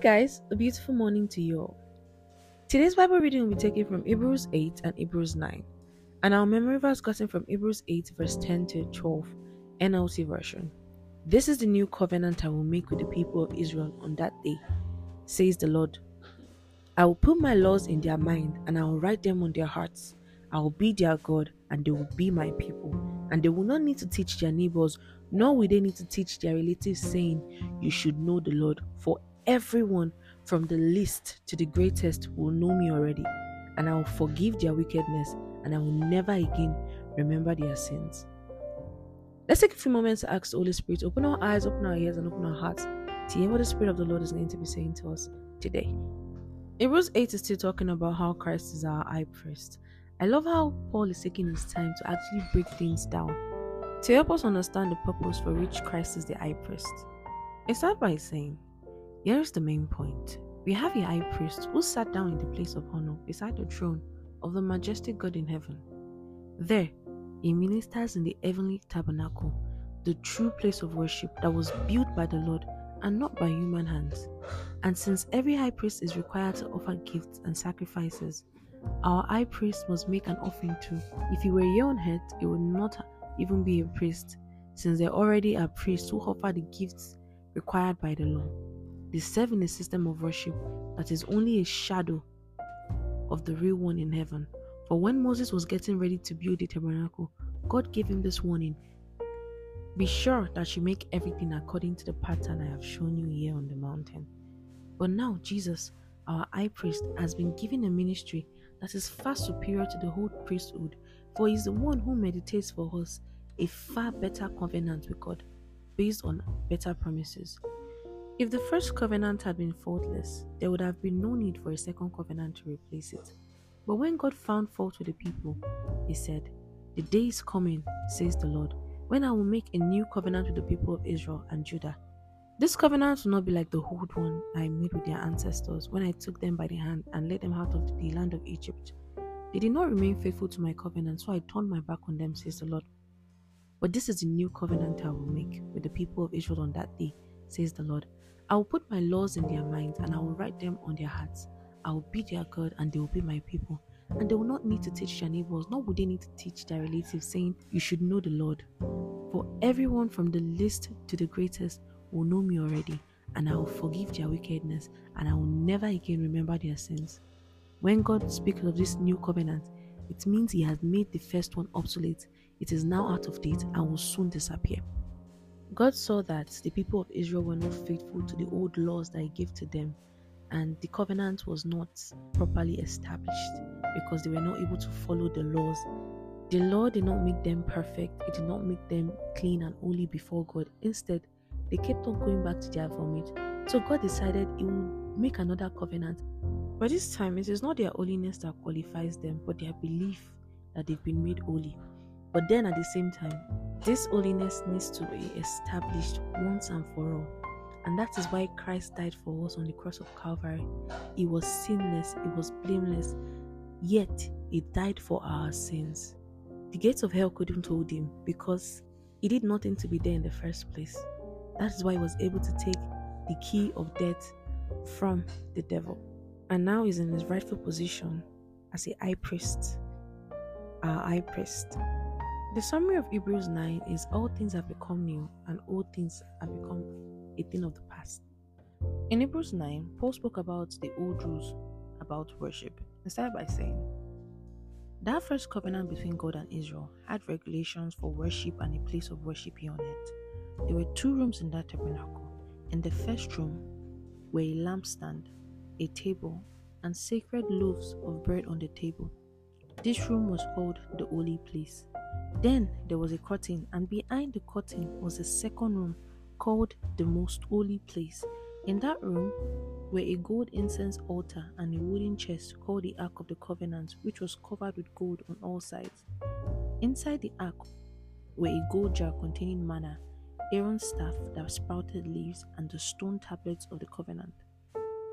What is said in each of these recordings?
guys, a beautiful morning to you all. Today's Bible reading will be taken from Hebrews 8 and Hebrews 9, and our memory verse gotten from Hebrews 8, verse 10 to 12, NLT version. This is the new covenant I will make with the people of Israel on that day, says the Lord. I will put my laws in their mind, and I will write them on their hearts. I will be their God, and they will be my people. And they will not need to teach their neighbors, nor will they need to teach their relatives, saying, You should know the Lord, for everyone from the least to the greatest will know me already, and I will forgive their wickedness, and I will never again remember their sins. Let's take a few moments to ask the Holy Spirit open our eyes, open our ears, and open our hearts to hear what the Spirit of the Lord is going to be saying to us today. Hebrews 8 is still talking about how Christ is our high priest. I love how Paul is taking his time to actually break things down to help us understand the purpose for which Christ is the high priest. It starts by saying, Here's the main point. We have a high priest who sat down in the place of honor beside the throne of the majestic God in heaven. There, he ministers in the heavenly tabernacle, the true place of worship that was built by the Lord and not by human hands. And since every high priest is required to offer gifts and sacrifices, our high priest must make an offering too. If he were here on earth, he would not even be a priest, since there already are priests who offer the gifts required by the law. They serve in a system of worship that is only a shadow of the real one in heaven. For when Moses was getting ready to build the tabernacle, God gave him this warning Be sure that you make everything according to the pattern I have shown you here on the mountain. But now, Jesus, our high priest, has been given a ministry that is far superior to the whole priesthood, for he is the one who meditates for us a far better covenant with God based on better promises. If the first covenant had been faultless, there would have been no need for a second covenant to replace it. But when God found fault with the people, he said, The day is coming, says the Lord, when I will make a new covenant with the people of Israel and Judah. This covenant will not be like the old one I made with their ancestors when I took them by the hand and led them out of the land of Egypt. They did not remain faithful to my covenant, so I turned my back on them, says the Lord. But this is the new covenant I will make with the people of Israel on that day, says the Lord. I will put my laws in their minds and I will write them on their hearts. I will be their God and they will be my people. And they will not need to teach their neighbors, nor will they need to teach their relatives, saying, You should know the Lord. For everyone from the least to the greatest will know me already, and I will forgive their wickedness, and I will never again remember their sins. When God speaks of this new covenant, it means He has made the first one obsolete. It is now out of date and will soon disappear. God saw that the people of Israel were not faithful to the old laws that He gave to them, and the covenant was not properly established because they were not able to follow the laws. The law did not make them perfect, it did not make them clean and holy before God. Instead, they kept on going back to their vomit. So God decided He would make another covenant. But this time, it is not their holiness that qualifies them, but their belief that they've been made holy. But then at the same time, this holiness needs to be established once and for all. And that is why Christ died for us on the cross of Calvary. He was sinless, he was blameless, yet he died for our sins. The gates of hell couldn't hold him because he did nothing to be there in the first place. That is why he was able to take the key of death from the devil. And now he's in his rightful position as a high priest, our high priest. The summary of Hebrews 9 is all things have become new and all things have become a thing of the past. In Hebrews 9, Paul spoke about the old rules about worship and started by saying, That first covenant between God and Israel had regulations for worship and a place of worship here on. There were two rooms in that tabernacle. In the first room were a lampstand, a table, and sacred loaves of bread on the table. This room was called the Holy Place. Then there was a curtain, and behind the curtain was a second room called the Most Holy Place. In that room were a gold incense altar and a wooden chest called the Ark of the Covenant, which was covered with gold on all sides. Inside the ark were a gold jar containing manna, Aaron's staff that sprouted leaves, and the stone tablets of the covenant.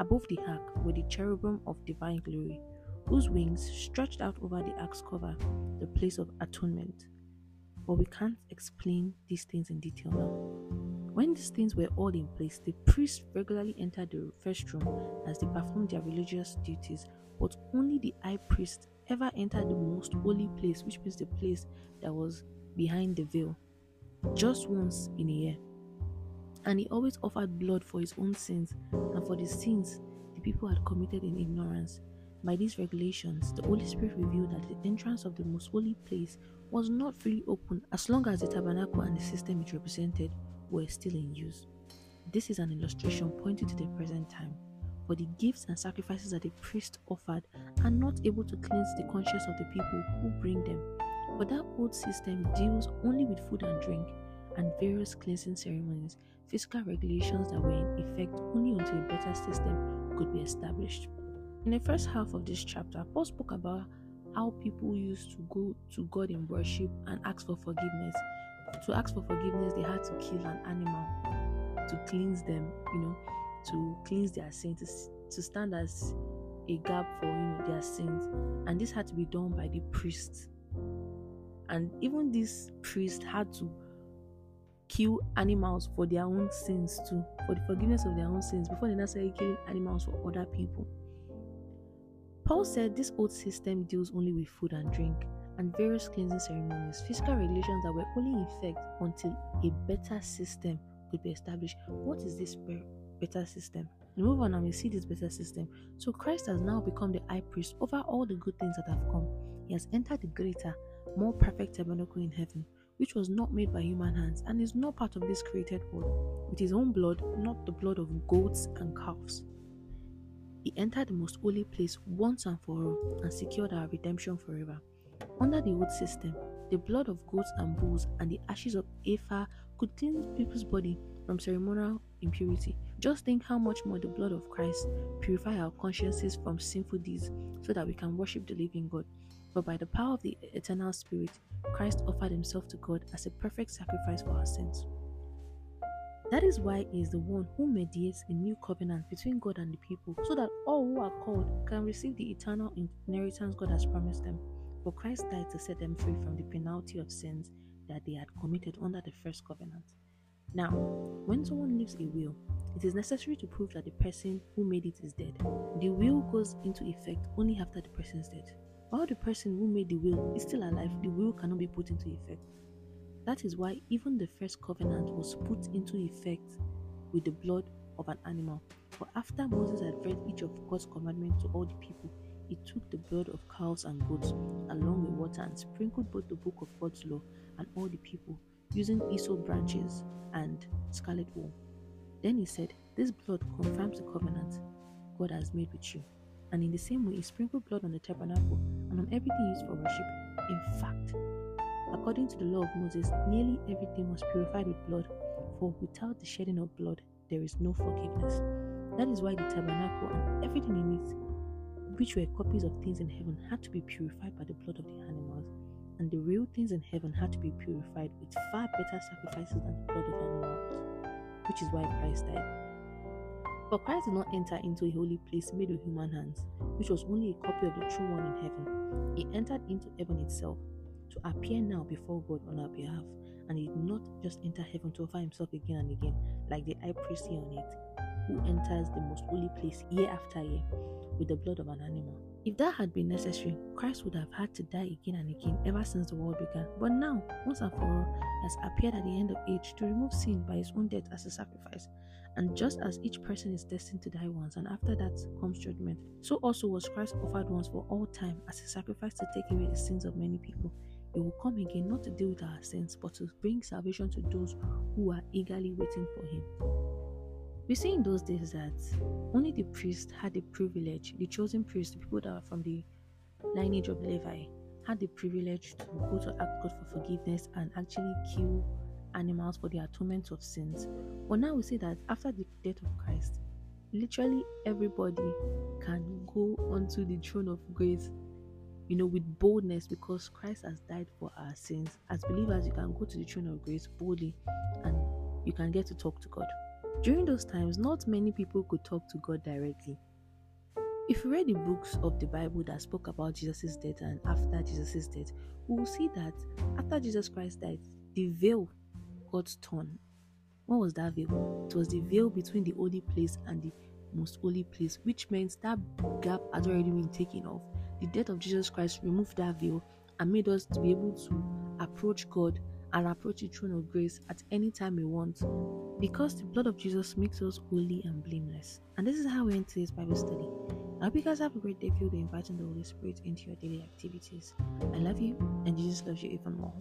Above the ark were the cherubim of divine glory, whose wings stretched out over the ark's cover, the place of atonement. But we can't explain these things in detail now. When these things were all in place, the priests regularly entered the first room as they performed their religious duties, but only the high priest ever entered the most holy place, which means the place that was behind the veil, just once in a year. And he always offered blood for his own sins and for the sins the people had committed in ignorance. By these regulations, the Holy Spirit revealed that the entrance of the most holy place was not freely open as long as the tabernacle and the system it represented were still in use. This is an illustration pointing to the present time. For the gifts and sacrifices that the priest offered are not able to cleanse the conscience of the people who bring them. But that old system deals only with food and drink and various cleansing ceremonies, physical regulations that were in effect only until a better system could be established. In the first half of this chapter, Paul spoke about how people used to go to God in worship and ask for forgiveness to ask for forgiveness, they had to kill an animal to cleanse them, you know, to cleanse their sins, to, to stand as a gap for you know their sins, and this had to be done by the priest. And even this priest had to kill animals for their own sins too, for the forgiveness of their own sins, before they necessarily killing animals for other people. Paul said this old system deals only with food and drink, and various cleansing ceremonies, physical regulations that were only in effect until a better system could be established. What is this better system? We move on and we see this better system. So Christ has now become the high priest over all the good things that have come. He has entered the greater, more perfect tabernacle in heaven, which was not made by human hands and is not part of this created world, with his own blood, not the blood of goats and calves. He entered the most holy place once and for all and secured our redemption forever. Under the old system, the blood of goats and bulls and the ashes of heifer could cleanse people's body from ceremonial impurity. Just think how much more the blood of Christ purify our consciences from sinful deeds so that we can worship the living God. But by the power of the eternal Spirit, Christ offered himself to God as a perfect sacrifice for our sins. That is why he is the one who mediates a new covenant between God and the people so that all who are called can receive the eternal inheritance God has promised them. For Christ died to set them free from the penalty of sins that they had committed under the first covenant. Now, when someone leaves a will, it is necessary to prove that the person who made it is dead. The will goes into effect only after the person is dead. While the person who made the will is still alive, the will cannot be put into effect. That is why even the first covenant was put into effect with the blood of an animal. For after Moses had read each of God's commandments to all the people, he took the blood of cows and goats along with water and sprinkled both the book of God's law and all the people, using hyssop branches and scarlet wool. Then he said, This blood confirms the covenant God has made with you. And in the same way, he sprinkled blood on the tabernacle and on everything used for worship. In fact, according to the law of Moses, nearly everything was purified with blood, for without the shedding of blood, there is no forgiveness. That is why the tabernacle and everything in it which were copies of things in heaven, had to be purified by the blood of the animals, and the real things in heaven had to be purified with far better sacrifices than the blood of animals, which is why Christ died. For Christ did not enter into a holy place made with human hands, which was only a copy of the true one in heaven. He entered into heaven itself to appear now before God on our behalf, and he did not just enter heaven to offer himself again and again, like the high priest here on it, who enters the most holy place year after year with the blood of an animal. If that had been necessary, Christ would have had to die again and again ever since the world began. But now, once and for all, has appeared at the end of age to remove sin by his own death as a sacrifice. And just as each person is destined to die once, and after that comes judgment, so also was Christ offered once for all time as a sacrifice to take away the sins of many people. He will come again not to deal with our sins, but to bring salvation to those who are eagerly waiting for him. We see in those days that only the priest had the privilege, the chosen priest, the people that were from the lineage of Levi, had the privilege to go to ask God for forgiveness and actually kill animals for the atonement of sins. But now we see that after the death of Christ, literally everybody can go onto the throne of grace, you know, with boldness because Christ has died for our sins. As believers, you can go to the throne of grace boldly and you can get to talk to God. During those times, not many people could talk to God directly. If you read the books of the Bible that spoke about Jesus' death and after Jesus' death, we will see that after Jesus Christ died, the veil got torn What was that veil? It was the veil between the holy place and the most holy place, which meant that gap had already been taken off. The death of Jesus Christ removed that veil and made us to be able to approach God and approach the throne of grace at any time we want because the blood of Jesus makes us holy and blameless. And this is how we end today's Bible study. I hope you guys have a great day filled with inviting the Holy Spirit into your daily activities. I love you, and Jesus loves you even more.